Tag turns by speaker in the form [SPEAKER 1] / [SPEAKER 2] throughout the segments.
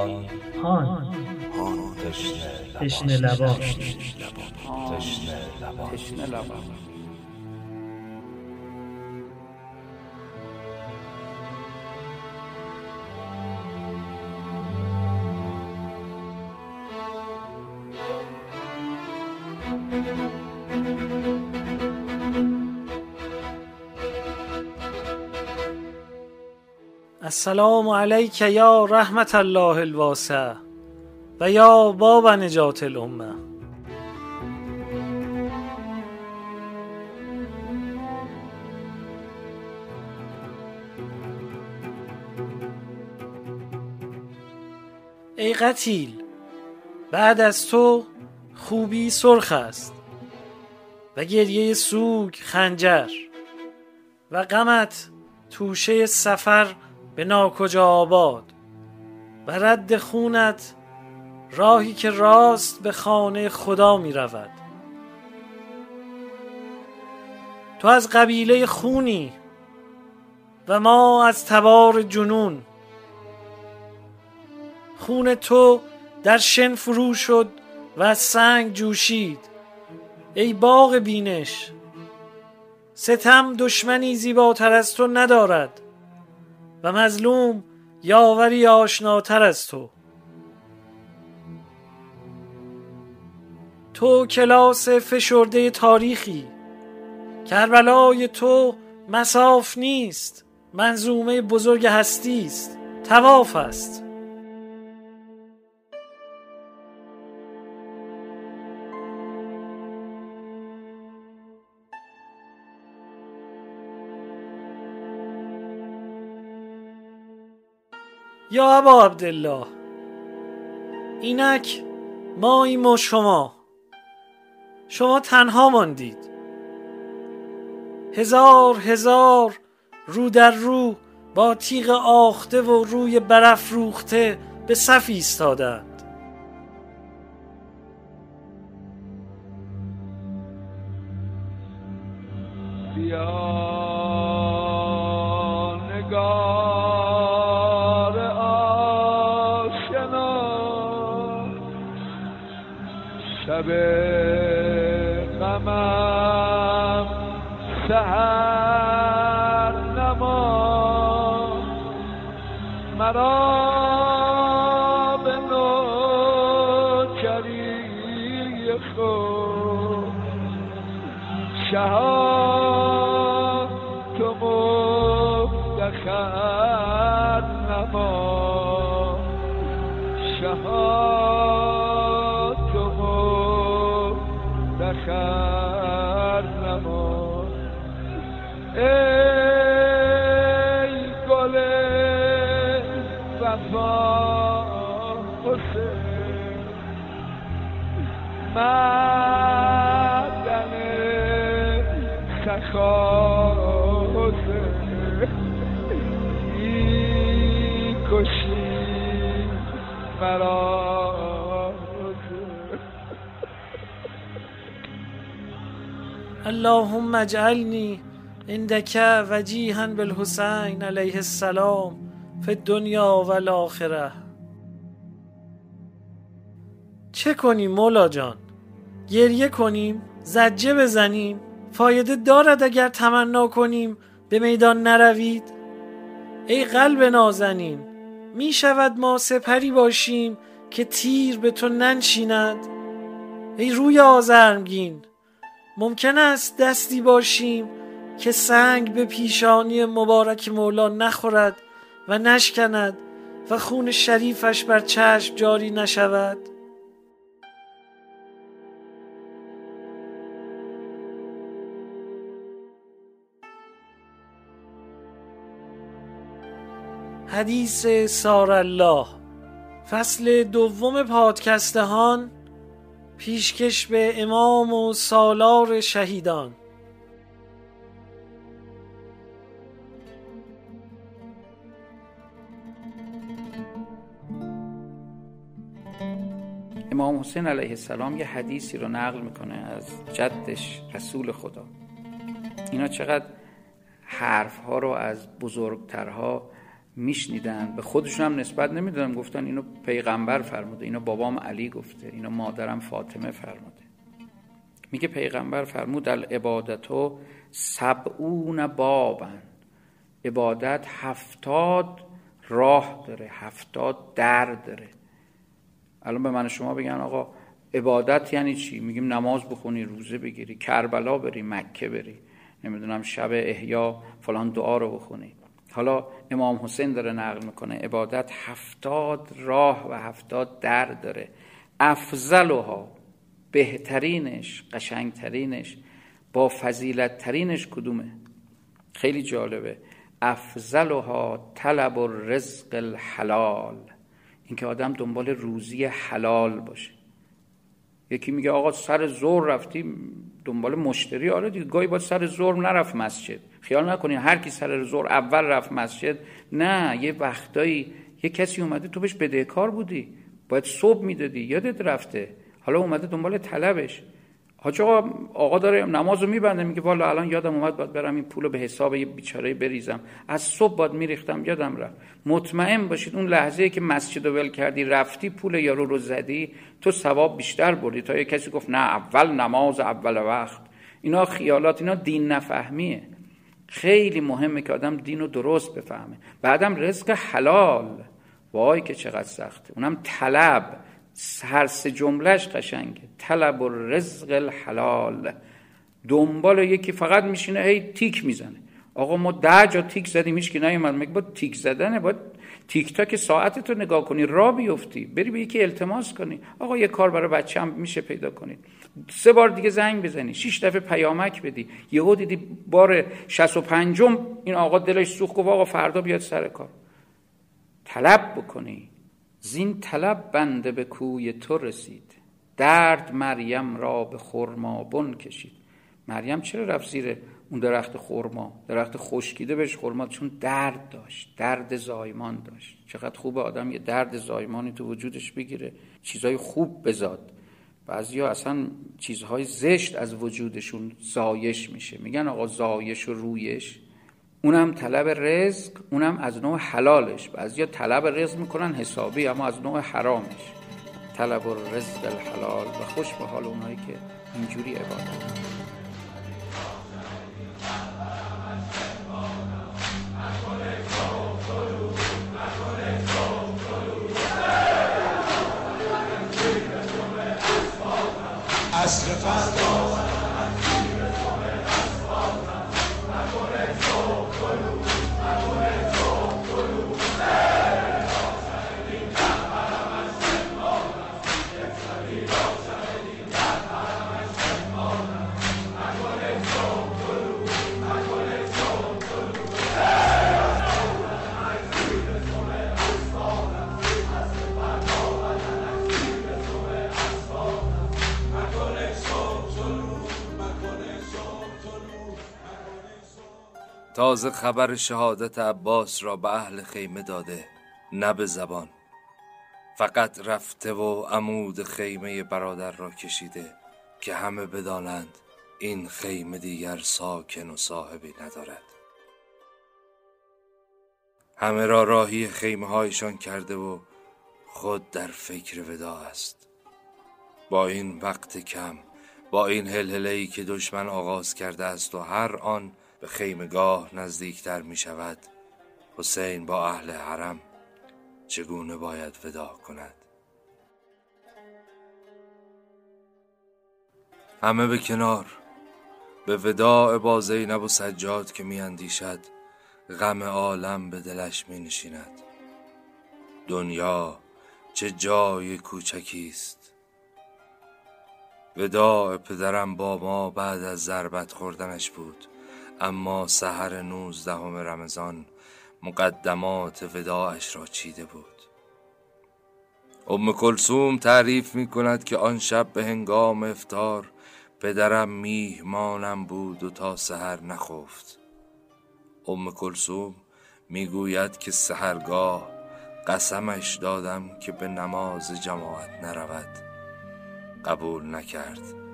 [SPEAKER 1] هان.
[SPEAKER 2] هان
[SPEAKER 1] تشنه
[SPEAKER 2] تشنه لبان
[SPEAKER 1] تشنه لبان
[SPEAKER 3] تشنه لبان
[SPEAKER 2] السلام علیک یا رحمت الله الواسع و یا باب نجات الامه. ای قتیل بعد از تو خوبی سرخ است و گریه سوگ خنجر و غمت توشه سفر به ناکجا آباد. و رد خونت راهی که راست به خانه خدا می رود. تو از قبیله خونی و ما از تبار جنون. خون تو در شن فرو شد و از سنگ جوشید. ای باغ بینش ستم دشمنی زیباتر از تو ندارد. و مظلوم یاوری آشناتر از تو. تو کلاس فشرده تاریخی. کربلای تو مساف نیست. منظومه بزرگ هستی است. تواف است. یا ابا عبدالله؟ اینک ماییم و شما. شما تنها ماندید. هزار هزار رو در رو با تیغ آخته و روی برف روخته به صف ایستادند.
[SPEAKER 3] بیا نگار شب غمم سهر نما مرا
[SPEAKER 2] اللهم اجعلنی عندك وجیها بالحسین علیه السلام فی الدنیا و الاخره چه کنیم مولا جان؟ گریه کنیم زجه بزنیم فایده دارد اگر تمنا کنیم به میدان نروید؟ ای قلب نازنین می شود ما سپری باشیم که تیر به تو ننشیند؟ ای روی آزرمگین ممکن است دستی باشیم که سنگ به پیشانی مبارک مولا نخورد و نشکند و خون شریفش بر چشم جاری نشود؟ حدیث سار الله فصل دوم پادکستهان پیشکش به امام و سالار شهیدان.
[SPEAKER 3] امام حسین علیه السلام یه حدیثی رو نقل می‌کنه از جدش رسول خدا. اینا چقدر حرف ها رو از بزرگترها
[SPEAKER 4] میشنیدن. به خودشون هم نسبت نمی‌دادن. گفتن اینو پیغمبر فرموده. اینو بابام علی گفته. اینو مادرم فاطمه فرموده. میگه پیغمبر فرمود العبادتو سبعون بابن. عبادت هفتاد راه داره. هفتاد در داره. الان به من شما بگن آقا عبادت یعنی چی؟ میگیم نماز بخونی روزه بگیری کربلا بری مکه بری. نمی‌دونم شب احیا فلان دعا رو بخونی. حالا امام حسین داره نقل می‌کنه عبادت هفتاد راه و هفتاد در داره. افضلها بهترینش قشنگترینش با فضیلت ترینش کدومه؟ خیلی جالبه. افضلها طلب الرزق الحلال. اینکه آدم دنبال روزی حلال باشه. یکی میگه آقا سر زور رفتی دنبال مشتری. آره دیگه گاهی باید سر زور نرفت مسجد. خیال نکنین هر کی سر زور اول رفت مسجد نه یه وقتایی یه کسی اومده تو بهش بدهکار بودی. باید صبح می‌دادی یادت رفته. حالا اومده دنبال طلبش. حاج آقا آقا داره نمازو میبنده میگه والا الان یادم اومد باید برم این پولو به حساب یه بیچاره بریزم. از صبح باید میریختم یادم رفت. مطمئن باشید اون لحظه که مسجد ول کردی رفتی پول یارو رو زدی تو ثواب بیشتر بردی. تا یه کسی گفت نه اول نماز اول وقت. اینا خیالات اینا دین نفهمیه. خیلی مهمه که آدم دین رو درست بفهمه. بعدم رزق حلال. وای که چقدر سخته. اونم طلب. هر سه جملهش قشنگه. طلب رزق الحلال. دنبال یکی فقط میشینه هی تیک می‌زنه. آقا ما ده جا تیک زدیم هیچ که نیومد. مگه با تیک زدنه باید تیک تاک ساعت رو نگاه کنی را بیفتی. بری به یکی التماس کنی. آقا یه کار برای بچه هم میشه پیدا کنید. سه بار دیگه زنگ بزنی. شش دفعه پیامک بدی. یهو دیدی بار 65 این آقا دلش سوخت گفت آقا فردا بیاد سر کار. طلب بکنی. زین طلب بنده به کوی تو رسید. درد مریم را به بن کشید. مریم چرا رفت زیر اون درخت خرما درخت خشکیده بهش خرما چون درد داشت درد زایمان داشت. چقدر خوب آدم یه درد زایمانی تو وجودش بگیره چیزهای خوب بزاد. بعضیا اصلا چیزهای زشت از وجودشون زایش میشه. میگن آقا زایش و رویش. اونم طلب رزق اونم از نوع حلالش. بعضیا طلب رزق می‌کنن حسابی اما از نوع حرامش. طلب رزق الحلال و خوش به حال اونایی که اینجوری عبادت
[SPEAKER 1] تازه خبر شهادت عباس را به اهل خیمه داده نه به زبان. فقط رفته و عمود خیمه برادر را کشیده که همه بدانند این خیمه دیگر ساکن و صاحبی ندارد. همه را راهی خیمه هایشان کرده و خود در فکر ودا است. با این وقت کم با این هلهله که دشمن آغاز کرده است و هر آن به خیمگاه نزدیکتر می شود حسین با اهل حرم چگونه باید ودا کند؟ همه به کنار. به وداع با زینب و سجاد که می اندیشد غم عالم به دلش می نشیند دنیا چه جای کوچکی است. وداع پدرم با ما بعد از ضربت خوردنش بود. اما سحر نوزدهم رمضان مقدمات وداعش را چیده بود. ام کلسوم تعریف می کند که آن شب به هنگام افتار پدرم میهمانم بود و تا سحر نخفت. ام کلسوم می‌گوید که سحرگاه قسمش دادم که به نماز جماعت نرود. قبول نکرد.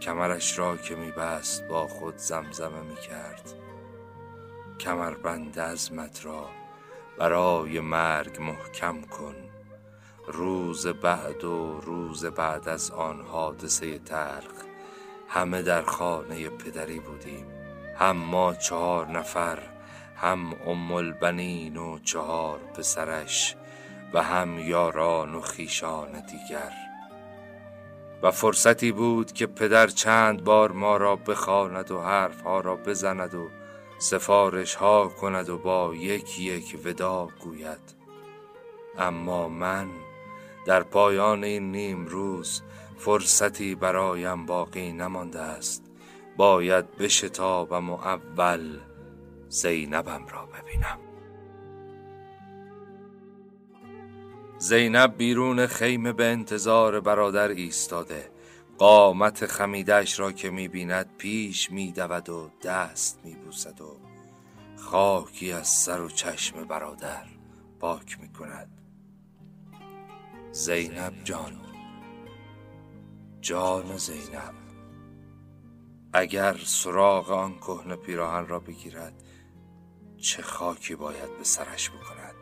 [SPEAKER 1] کمرش را که میبست با خود زمزمه می‌کرد. کمر بند ازمت را برای مرگ محکم کن. روز بعد و روز بعد از آن حادثه تلخ همه در خانه پدری بودیم. هم ما چهار نفر هم ام البنین و چهار پسرش و هم یاران و خیشان دیگر. و فرصتی بود که پدر چند بار ما را بخواند و حرفها را بزند و سفارش ها کند و با یک یک ودا گوید. اما من در پایان این نیم روز فرصتی برایم باقی نمانده است. باید بشتابم و اول زینبم را ببینم. زینب بیرون خیمه به انتظار برادر ایستاده. قامت خمیدش را که می‌بیند پیش میدود و دست میبوسد و خاکی از سر و چشم برادر پاک می‌کند. زینب جان. جان زینب. اگر سراغ آن کهنه پیراهن را بگیرد چه خاکی باید به سرش بکند؟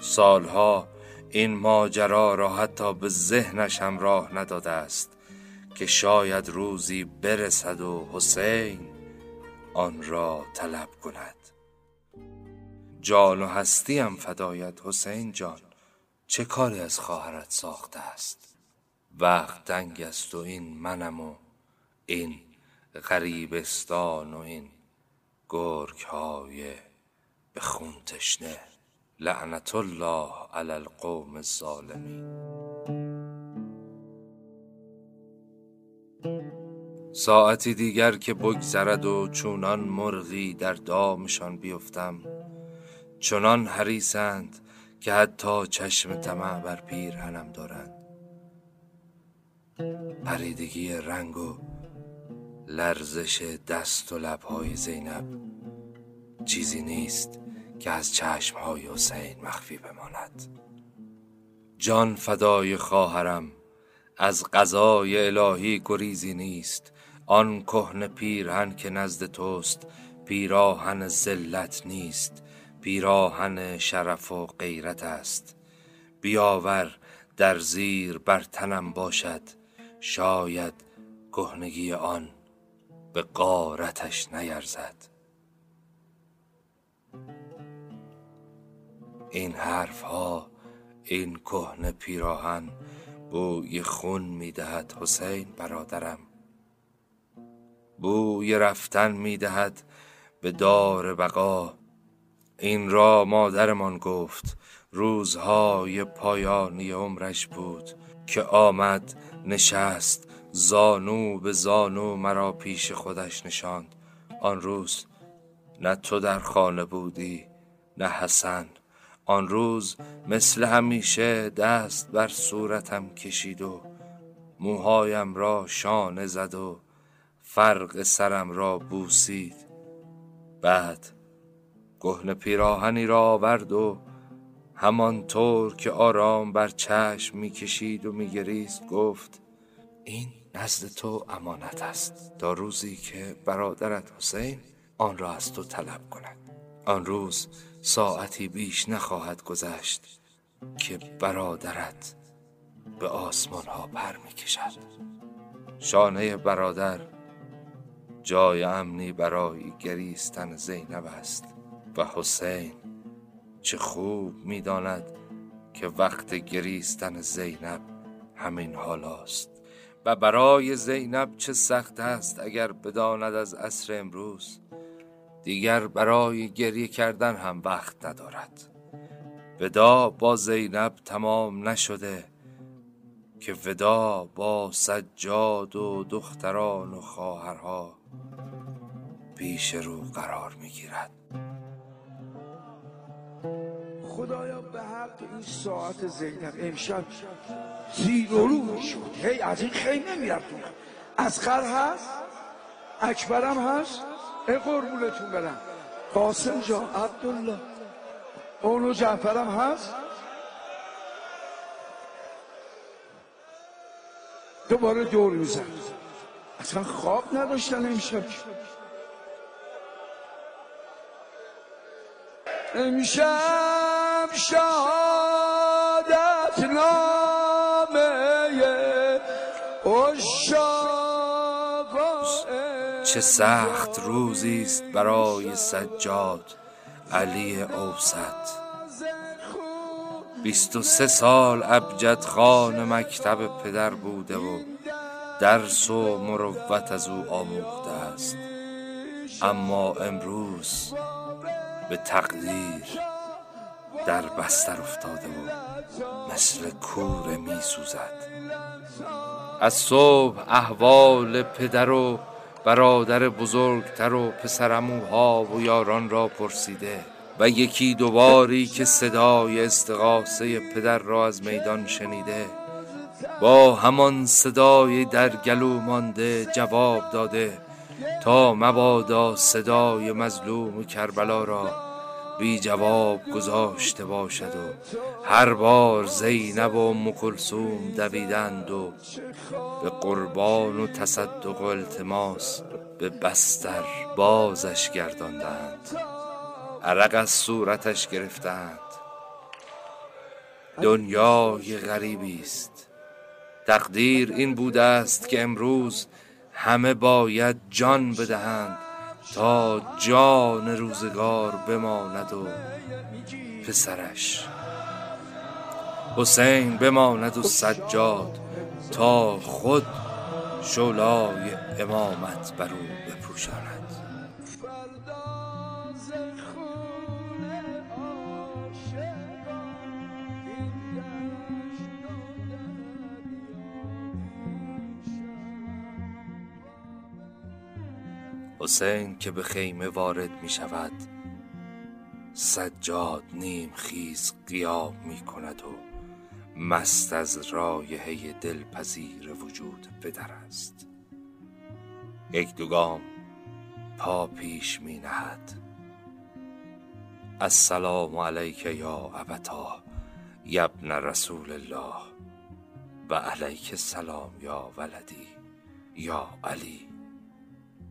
[SPEAKER 1] سالها این ماجرا را حتی به ذهنش هم راه نداده است که شاید روزی برسد و حسین آن را طلب کند. جان و هستیم فدایت حسین جان چه کاری از خواهرت ساخته است؟ وقت دنگ است و این منم و این غریبستان و این گرگ های به خون تشنه. لعنت الله علی القوم الظالمین ساعتی دیگر که بگذرد و چونان مرغی در دامشان بیفتم چنان حریسند که حتی چشم طمع بر پیرهنم دارند. پریدگی رنگ و لرزش دست و لبهای زینب چیزی نیست که از چشمهای حسین مخفی بماند. جان فدای خواهرم از قضای الهی گریزی نیست. آن کهن پیرهن که نزد توست پیراهن ذلت نیست. پیراهن شرف و غیرت است. بیاور در زیر بر تنم باشد. شاید کهنگی آن به قارتش نیرزد. این حرف ها این کهنه پیراهن بوی خون می‌دهد حسین برادرم. بوی رفتن می‌دهد به دار بقا. این را مادرمان گفت روزهای پایانی عمرش بود که آمد نشست زانو به زانو مرا پیش خودش نشاند. آن روز نه تو در خانه بودی نه حسن. آن روز مثل همیشه دست بر صورتم کشید و موهایم را شانه زد و فرق سرم را بوسید. بعد گهن پیراهنی را آورد و همانطور که آرام بر چشم می‌کشید و میگریست گفت این نزد تو امانت است. تا روزی که برادرت حسین آن را از تو طلب کند. آن روز ساعتی بیش نخواهد گذشت که برادرت به آسمان ها پر می کشد شانه برادر جای امنی برای گریستن زینب است و حسین چه خوب می‌داند که وقت گریستن زینب همین حال است و برای زینب چه سخت است اگر بداند از عصر امروز؟ دیگر برای گریه کردن هم وقت ندارد. ودا با زینب تمام نشده که ودا با سجاد و دختران و خواهرها پیش رو قرار می‌گیرد.
[SPEAKER 5] خدایا به حق این ساعت زینب امشب زیر و رو شد هی از این خیمه میرد از خر هست؟ اکبرم هست؟ ای قربونتون برم. قاسم جان عبدالله. اونو جعفرم هست؟ دوباره دور میزن. اصلا خواب نداشتن امشب. امشب شهادت
[SPEAKER 1] چه سخت روزی است برای سجاد علی اوسط. بیست و سه سال ابجد خان مکتب پدر بوده و درس و مروت از او آموخته است. اما امروز به تقدیر در بستر افتاده و مثل کوره می سوزد از صبح احوال پدر و برادر بزرگتر و پسرموها و یاران را پرسیده و یکی دوباری که صدای استغاثه پدر را از میدان شنیده با همان صدای در گلو مانده جواب داده تا مبادا صدای مظلوم کربلا را بی جواب گذاشته باشد و هر بار زینب و مکلسوم دویدند و به قربان و تصدق و التماس به بستر بازش گرداندند. عرق از صورتش گرفتند. دنیای غریبی است. تقدیر این بوده است که امروز همه باید جان بدهند. تا جان روزگار بماند و پسرش. حسین بماند و سجاد تا خود شولای امامت بر او بپوشاند. حسین که به خیمه وارد می شود. سجاد نیم خیز قیام می کند و مست از رایحه دلپذیر وجود پدر است. یک دوگام پا پیش می نهد. السلام علیک یا ابتا یبن رسول الله و علیک السلام یا ولدی یا علی.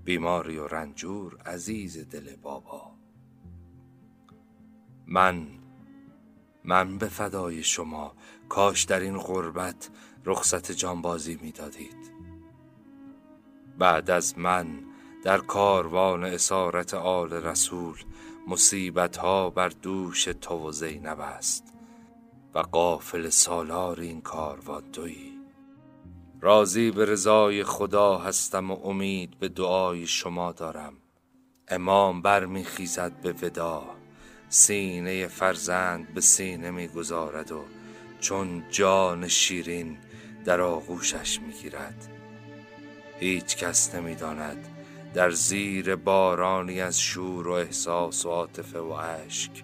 [SPEAKER 1] بیماری و رنجور عزیز دل بابا. من من به فدای شما کاش در این غربت رخصت جانبازی می‌دادید. بعد از من در کاروان اسارت آل رسول مصیبت ها بر دوش تو و زینب است و قافل سالار این کاروان تویی. راضی به رضای خدا هستم و امید به دعای شما دارم. امام برمیخیزد به ودا سینه فرزند به سینه می‌گذارد و چون جان شیرین در آغوشش می‌گیرد. هیچ کس نمی‌داند در زیر بارانی از شور و احساس و عاطفه و اشک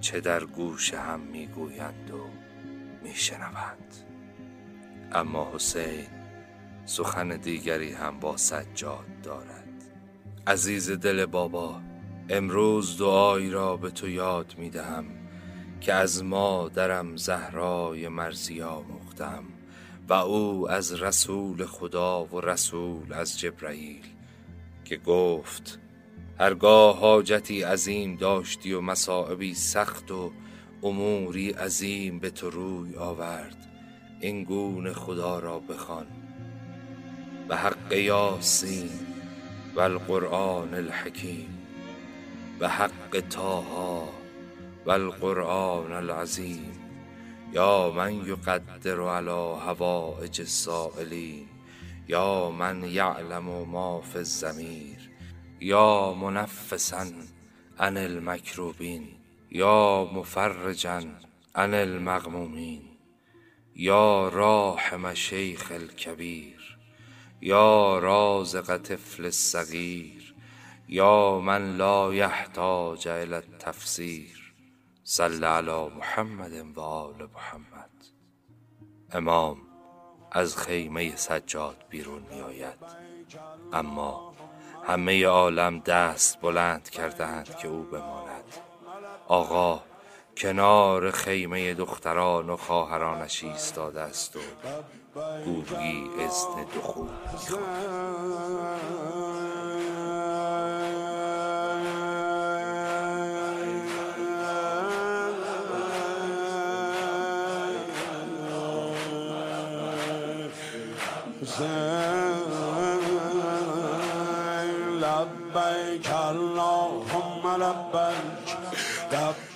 [SPEAKER 1] چه در گوش هم می‌گویند و میشنوند. اما حسین سخن دیگری هم با سجاد دارد. عزیز دل بابا امروز دعایی را به تو یاد می دهم که از مادرم زهرای مرزی آموختم و او از رسول خدا و رسول از جبرئیل که گفت هرگاه حاجتی عظیم داشتی و مصائبی سخت و اموری عظیم به تو روی آورد این گونه خدا را بخوان. به حق یاسین و القرآن الحکیم. به حق تاها و القرآن العظیم. یا من یقدر علی هوائج السائلین. یا من یعلم ما فی الزمیر یا منفسا عن المکروبین. یا مفرجا عن المغمومین. یا راحم شیخ الکبیر یا رازق طفل الصغیر یا من لا یحتاج الى التفسیر صل علی محمد و آل محمد. امام از خیمه سجاد بیرون می آید اما همه عالم دست بلند کردند که او بماند. آقا کنار خیمه دختران و خواهرانش ایستاده است و گویی اذن دخول
[SPEAKER 6] می‌خواهد.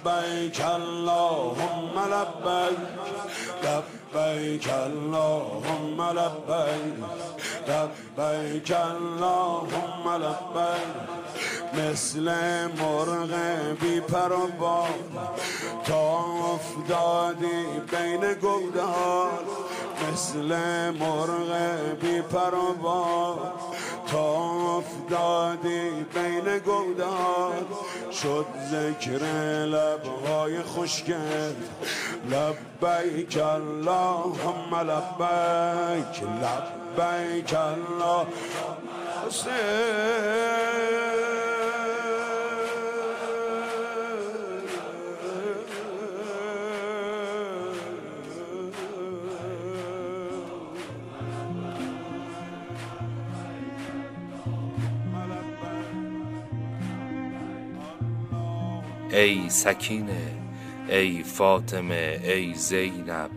[SPEAKER 6] لبیک اللهم لبیک لبیک اللهم لبیک لبیک اللهم لبیک. مثل مرغ بی پر و تا افتادی بین گودان مثل مرغ بی پر و تا افتادی بین گودان شد ذکر لبهای خوشگل. لبیک اللهم لبیک لبیک الله
[SPEAKER 1] ای سکینه ای فاطمه ای زینب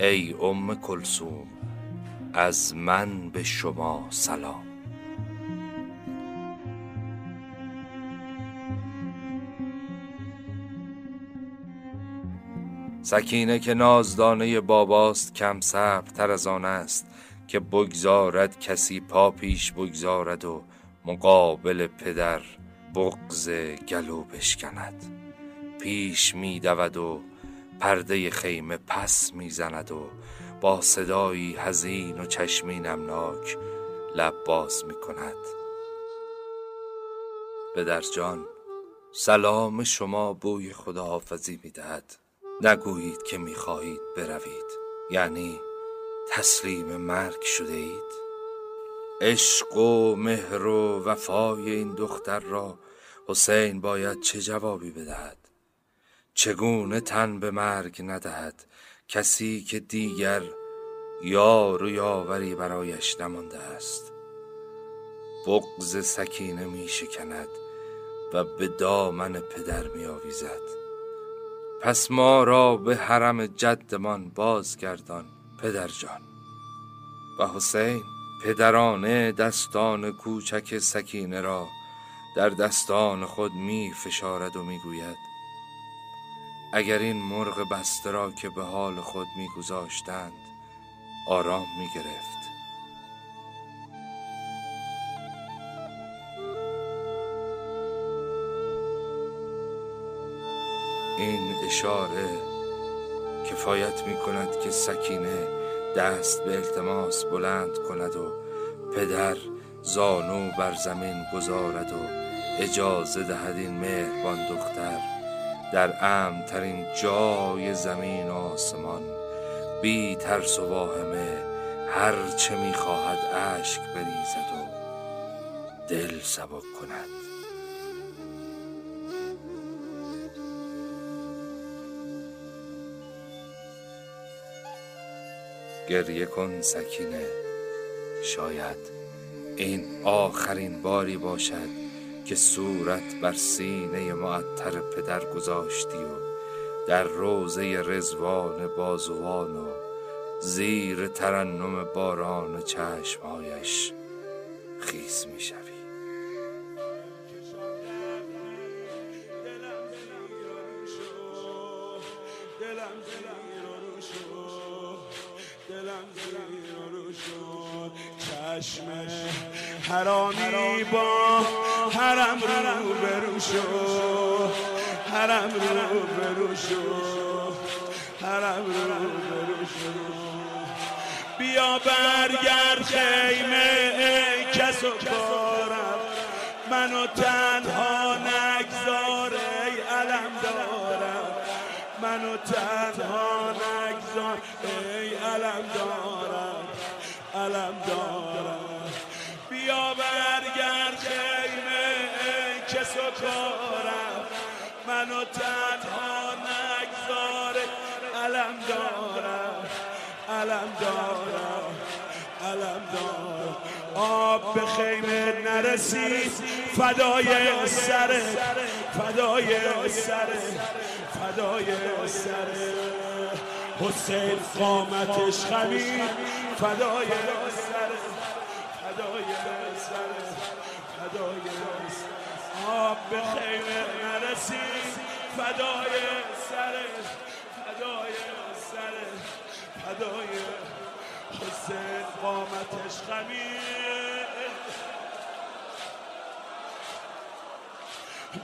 [SPEAKER 1] ای ام کلثوم از من به شما سلام. سکینه که نازدانه باباست کم صبر تر از آن است که بگذارد کسی پا پیش بگذارد و مقابل پدر بغز گلو بشکند. پیش می دود و پرده خیمه پس می زند و با صدایی حزین و چشمی نمناک لب باز می کند در جان سلام شما بوی خداحافظی می دهد نگویید که می خواهید بروید. یعنی تسلیم مرگ شده اید عشق و مهر و وفای این دختر را حسین باید چه جوابی بدهد؟ چگونه تن به مرگ ندهد؟ کسی که دیگر یار و یاوری برایش نمانده است. بغز سکینه می شکند و به دامن پدر می آویزد. پس ما را به حرم جدمان بازگردان پدر جان. و حسین پدرانه دستان کوچک سکینه را در دستان خود می فشارد و می گوید. اگر این مرغ بسته را که به حال خود میگذاشتند آرام می‌گرفت این اشاره کفایت می کند که سکینه دست به التماس بلند کند و پدر زانو بر زمین گذارد و اجازه دهد این مهربان دختر در ترین جای زمین آسمان بی ترس و واهمه هر چه می‌خواهد اشک بریزد و دل سبک کند. گریه کن سکینه شاید این آخرین باری باشد که صورت بر سینه معطر پدر گذاشتی و در روزه رزوان بازوان و زیر ترنم باران چشمهایش خیس می شوی
[SPEAKER 6] شو. حرم رو برو شو. حرم رو برو شو. بیا برگرد خیمه کس و کارم منو تنها خیمه نرسید فدای سر فدای سر فدای سر. حسین قامتش خمید فدای سر فدای سر فدای آب به خیمه نرسید فدای سر فدای سر فدای حسین قامتش خمید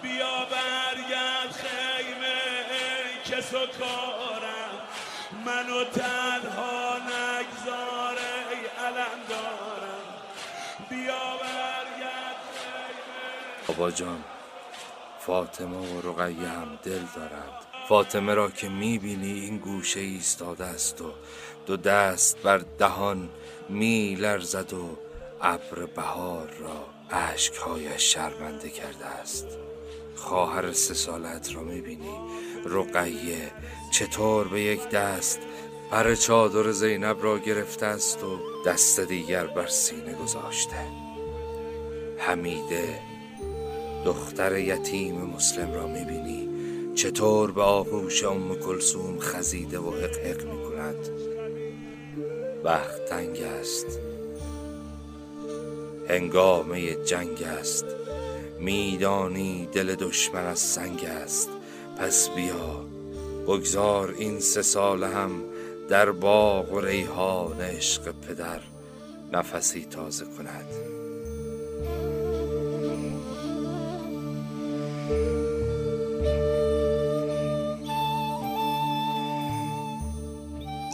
[SPEAKER 6] بیا برگرد خیمه کس و کارم. منو تنها نگذاره ای علم دارم. بیا برگرد
[SPEAKER 1] بابا جان فاطمه و رقیه هم دل دارند. فاطمه را که می‌بینی این گوشه ایستاده است و دو دست بر دهان می لرزد و ابر بهار را عشقهایش شرمنده کرده است. خواهر سه سالت را می‌بینی. رقیه چطور به یک دست؟ پر چادر زینب را گرفته است و دست دیگر بر سینه گذاشته. حمیده دختر یتیم مسلم را می‌بینی. چطور به آغوش ام کلسوم خزیده و حق حق می کند وقت تنگ است. هنگامه جنگ است. میدانی دل دشمن از سنگ است. پس بیا بگذار این سه سال هم در باغ و ریحان عشق پدر نفسی تازه کند.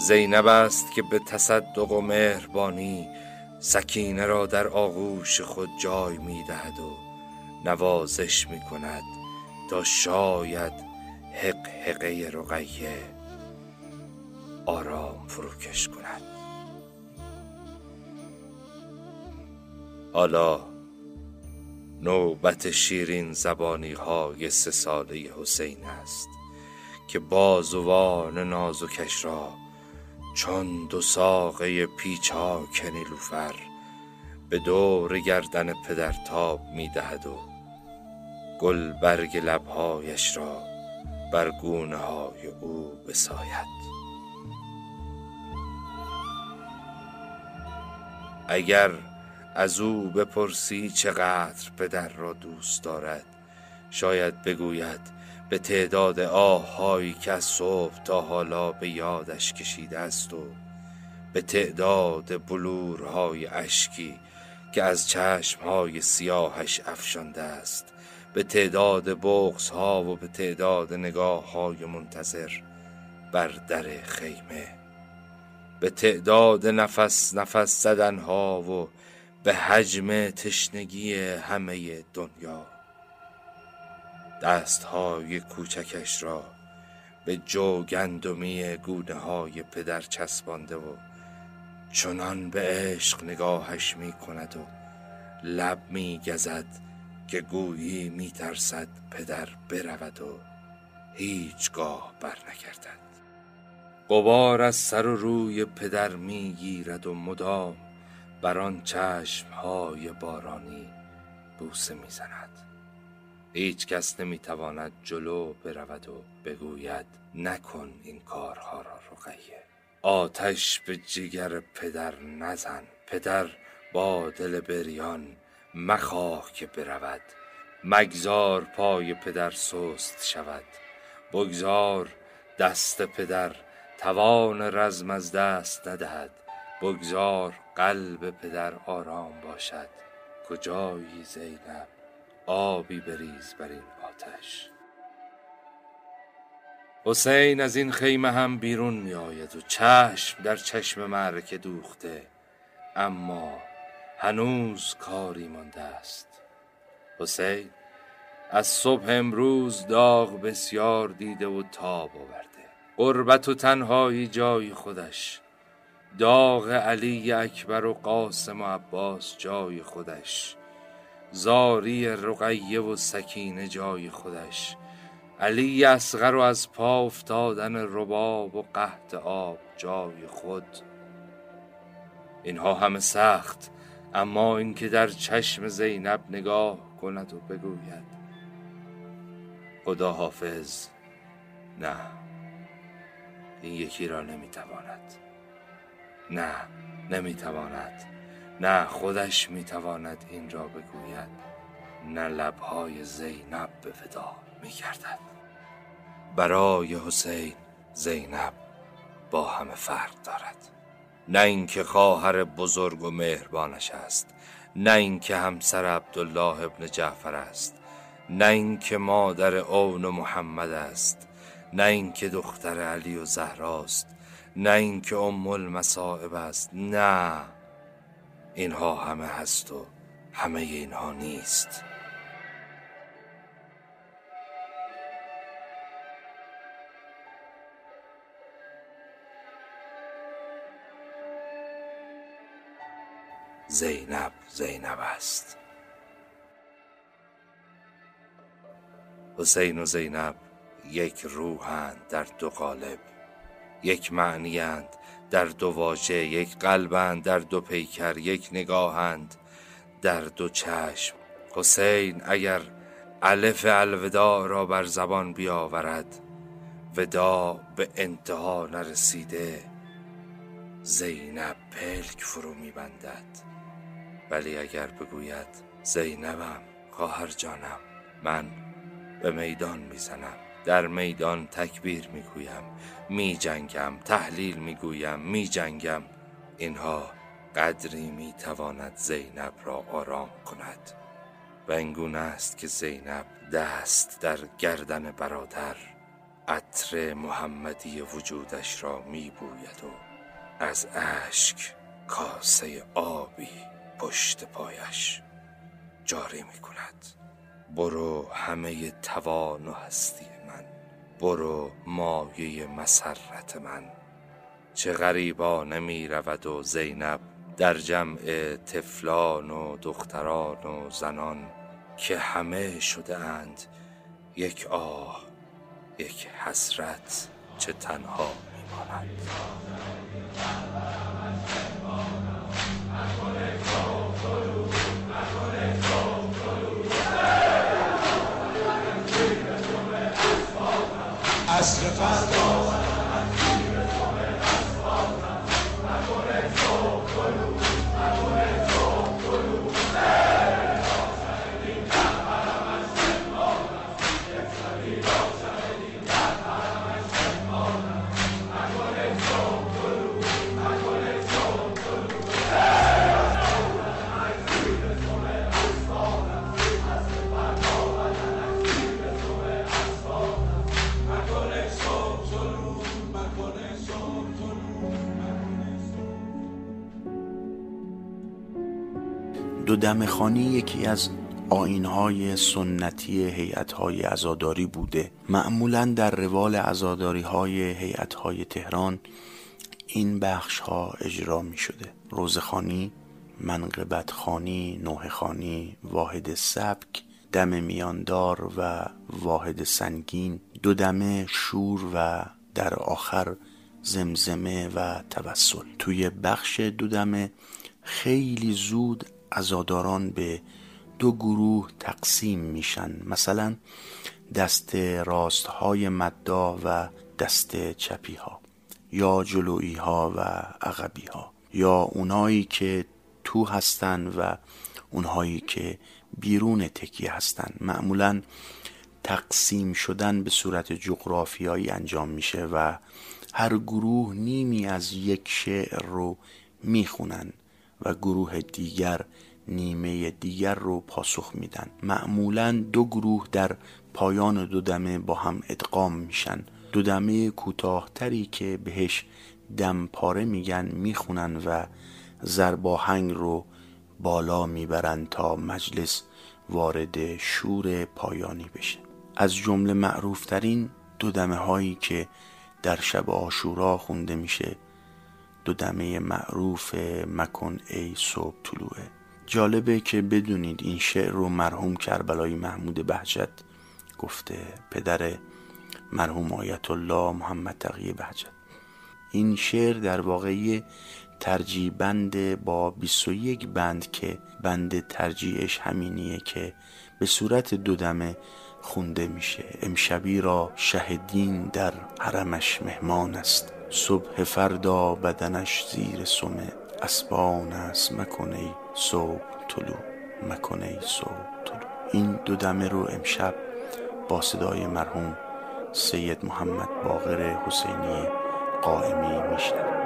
[SPEAKER 1] زینب است که به تصدق و مهربانی سکینه را در آغوش خود جای می دهد و نوازش می کند تا شاید حق حقه رقیه آرام فروکش کند. حالا نوبت شیرین زبانی های سه ساله حسین است که بازوان نازکش را چون دو ساقه پیچاک نیلوفر به دور گردن پدر تاب می دهد و گل برگ لبهایش را بر گونه های او بساید. اگر از او بپرسی چقدر پدر را دوست دارد شاید بگوید به تعداد آههایی که از صبح تا حالا به یادش کشیده است و به تعداد بلورهای اشکی که از چشمهای سیاهش افشانده است به تعداد بغز ها و به تعداد نگاه های منتظر بر در خیمه. به تعداد نفس نفس زدن ها و به حجم تشنگی همه دنیا. دستهای کوچکش را به جو گندمی گونه های پدر چسبانده و چنان به عشق نگاهش می کند و لب می گزد که گویی می ترسد پدر برود و هیچگاه بر نکردد قبار از سر و روی پدر می گیرد و مدام بر آن چشم های بارانی بوسه می زند هیچ کس نمی‌تواند جلو برود و بگوید نکن این کارها را رقیه. آتش به جگر پدر نزن. پدر با دل بریان مخواه که برود. مگذار پای پدر سست شود. بگذار دست پدر توان رزم از دست ندهد. بگذار قلب پدر آرام باشد. کجایی زینب؟ آبی بریز بر این آتش. حسین از این خیمه هم بیرون می آید و چشم در چشم معرکه دوخته. اما هنوز کاری مانده است. حسین از صبح امروز داغ بسیار دیده و تاب آورده. قربت و تنهایی جای خودش. داغ علی اکبر و قاسم و عباس جای خودش. زاری رقیه و سکینه جای خودش. علی اصغر و از پا افتادن رباب و قحط آب جای خود. اینها همه سخت. اما اینکه در چشم زینب نگاه کند و بگوید خدا حافظ نه این یکی را نمی‌تواند. نه نمی‌تواند. نه خودش می‌تواند این را بگوید. نه لبهای زینب به ودا میگردد. برای حسین زینب با همه فرق دارد. نه اینکه خواهر بزرگ و مهربانش است نه اینکه همسر عبدالله ابن جعفر است نه اینکه مادر اون و محمد است نه اینکه دختر علی و زهراست نه اینکه ام المصائب است نه. اینها همه هست و همه اینها نیست. زینب زینب است. حسین و زینب یک روحند در دو قالب یک معنیند در دو واژه یک قلبند در دو پیکر یک نگاهند در دو چشم. حسین اگر الف الوداع را بر زبان بیاورد ودا به انتها نرسیده زینب پلک فرو میبندد. ولی اگر بگوید زینبم خواهر جانم من به میدان می‌زنم در میدان تکبیر می‌گویم میجنگم تحلیل می‌گویم میجنگم اینها قدری می‌تواند زینب را آرام کند. و اینگونه است که زینب دست در گردن برادر عطر محمدی وجودش را میبوید و از اشک کاسه آبی پشت پایش جاری می کند برو همه توان و هستی من. برو مایه مسرت من. چه غریبا نمی رود و زینب در جمع تفلان و دختران و زنان که همه شده اند. یک آه یک حسرت چه تنها میماند.
[SPEAKER 7] عصر فردا
[SPEAKER 8] دم خانی یکی از آینهای سنتی هیئت‌های عزاداری بوده. معمولا در روال عزاداری های تهران این بخش ها اجرا می شده روزخانی، منقبت خانی، نوه خانی، واحد سبک، دم میاندار و واحد سنگین دو دمه شور و در آخر زمزمه و توسل. توی بخش دو دمه خیلی زود عزاداران به دو گروه تقسیم میشن. مثلا دست راست های مدا و دست چپی ها یا جلویی ها و عقبی ها یا اونایی که تو هستن و اونهایی که بیرون تکیه هستن. معمولا تقسیم شدن به صورت جغرافیایی انجام میشه و هر گروه نیمی از یک شعر رو می‌خونن و گروه دیگر نیمه دیگر رو پاسخ میدن. معمولا دو گروه در پایان دو دمه با هم ادغام میشن. دو دمه کوتاهتری که بهش دمپاره میگن می‌خونن و زرباهنگ رو بالا می‌برن تا مجلس وارد شور پایانی بشه. از جمله معروفترین دو دمه هایی که در شب آشورا خونده میشه. دو دمه معروف مکن ای صبح طلوعه جالبه که بدونید این شعر رو مرحوم کربلای محمود بهجت گفته پدر مرحوم آیت الله محمد تقیه بهجت. این شعر در واقع ترجیح بند با 21 بند که بند ترجیحش همینیه که به صورت دو دمه خونده میشه. امشبی را شهدین در حرمش مهمان است. صبح فردا بدنش زیر سمه اسبان است. مکنه صبح طلوع مکنه صبح طلوع. این دو دمه رو امشب با صدای مرحوم سید محمد باقر حسینی قائمی میشنویم.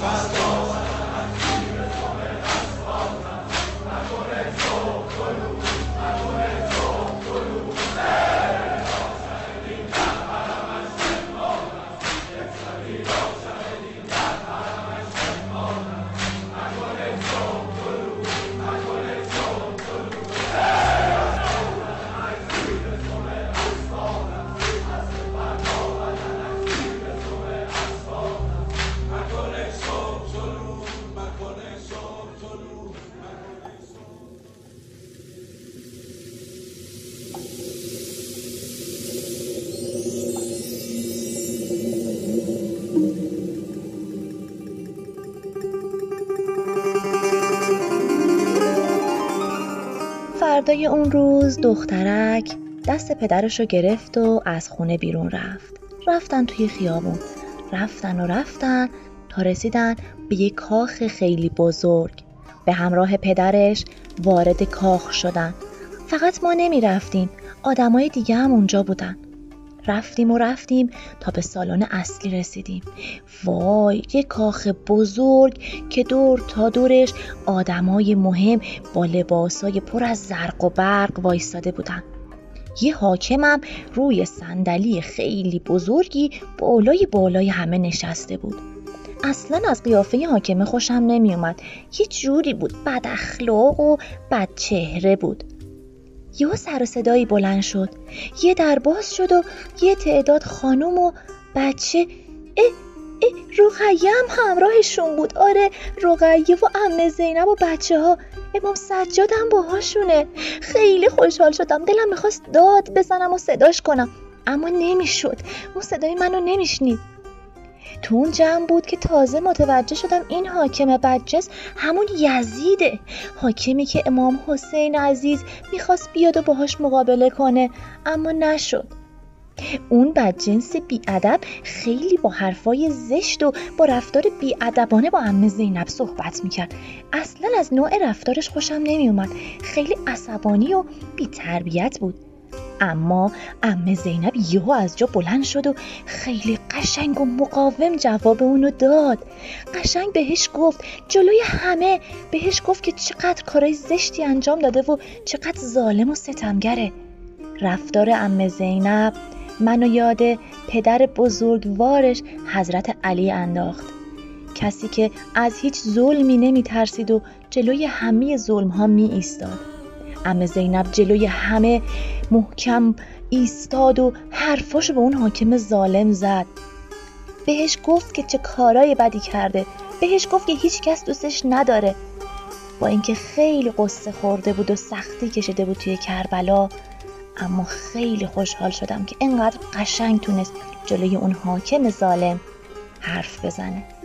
[SPEAKER 8] fast.
[SPEAKER 9] فردای اون روز دخترک دست پدرش رو گرفت و از خونه بیرون رفت. رفتن توی خیابون. رفتن و رفتن تا رسیدن به یک کاخ خیلی بزرگ. به همراه پدرش وارد کاخ شدن. فقط ما نمی رفتیم آدمای دیگه هم اونجا بودن. رفتیم و رفتیم تا به سالن اصلی رسیدیم. وای یه کاخ بزرگ که دور تا دورش آدمای مهم با لباسای پر از زرق و برق وایستاده بودن. یه حاکمم روی صندلی خیلی بزرگی بالای بالای همه نشسته بود. اصلا از قیافه حاکمه خوشم نمیومد یه جوری بود بد اخلاق و بد چهره بود. یهو سر و صدایی بلند شد. یه در باز شد و یه تعداد خانم و بچه. اه اه رقیه هم همراهشون بود. آره رقیه و ام زینب و بچه ها امام سجاد هم باهاشونه. خیلی خوشحال شدم. دلم می‌خواست داد بزنم و صداش کنم. اما نمی‌شد. اون صدای منو نمیشنید. تو اون جمع بود که تازه متوجه شدم این حاکم بدجنس همون یزیده. حاکمی که امام حسین عزیز می‌خواست بیاد و باهاش مقابله کنه اما نشد. اون بدجنس بیادب خیلی با حرفای زشت و با رفتار بیادبانه با امه زینب صحبت می‌کرد. اصلا از نوع رفتارش خوشم نمیومد خیلی عصبانی و بیتربیت بود. اما ام زینب یهو از جا بلند شد و خیلی قشنگ و مقاوم جواب اونو داد. قشنگ بهش گفت جلوی همه. بهش گفت که چقدر کارای زشتی انجام داده و چقدر ظالم و ستمگره. رفتار ام زینب منو یاد پدر بزرگوارش حضرت علی انداخت. کسی که از هیچ ظلمی نمی ترسید و جلوی همه ظلم ها می ایستاد ام زینب جلوی همه محکم ایستاد و حرفاشو به اون حاکم ظالم زد. بهش گفت که چه کارای بدی کرده. بهش گفت که هیچ کس دوستش نداره. با اینکه خیلی قصه خورده بود و سختی کشیده بود توی کربلا اما خیلی خوشحال شدم که اینقدر قشنگ تونست جلوی اون حاکم ظالم حرف بزنه.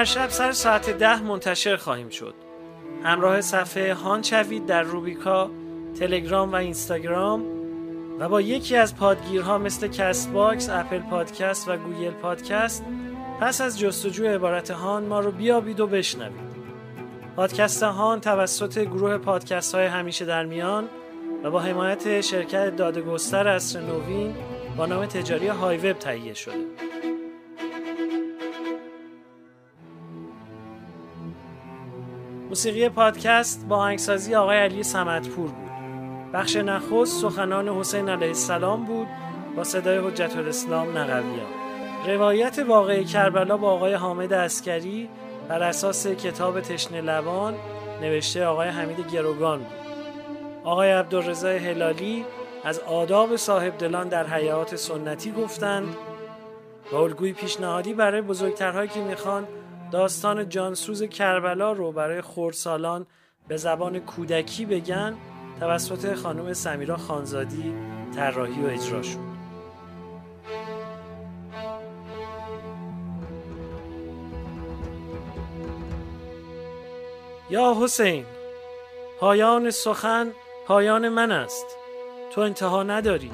[SPEAKER 2] هر شب سر ساعت ده منتشر خواهیم شد همراه صفحه هان شوید در روبیکا تلگرام و اینستاگرام و با یکی از پادگیرها مثل کست باکس، اپل پادکست و گوگل پادکست پس از جستجوی عبارت هان ما رو بیابید و بشنوید. پادکست هان توسط گروه پادکست های همیشه در میان و با حمایت شرکت داده‌گستر عصر نوین با نام تجاری های وب تهیه شده. موسیقی پادکست با آهنگسازی آقای علی سمتپور بود. بخش نخست سخنان حسین علیه السلام بود با صدای حجت الاسلام نقویان. روایت واقعی کربلا با آقای حامد اسکری بر اساس کتاب تشن لبان نوشته آقای حمید گروگان بود. آقای عبدالرضا هلالی از آداب صاحب دلان در حیات سنتی گفتند و الگوی پیشنهادی برای بزرگترهایی که می‌خوان داستان جانسوز کربلا رو برای خورسالان به زبان کودکی بگن توسط خانم سمیرا خانزادی طراحی و اجرا شد. یا حسین پایان سخن پایان من است. تو انتها نداری.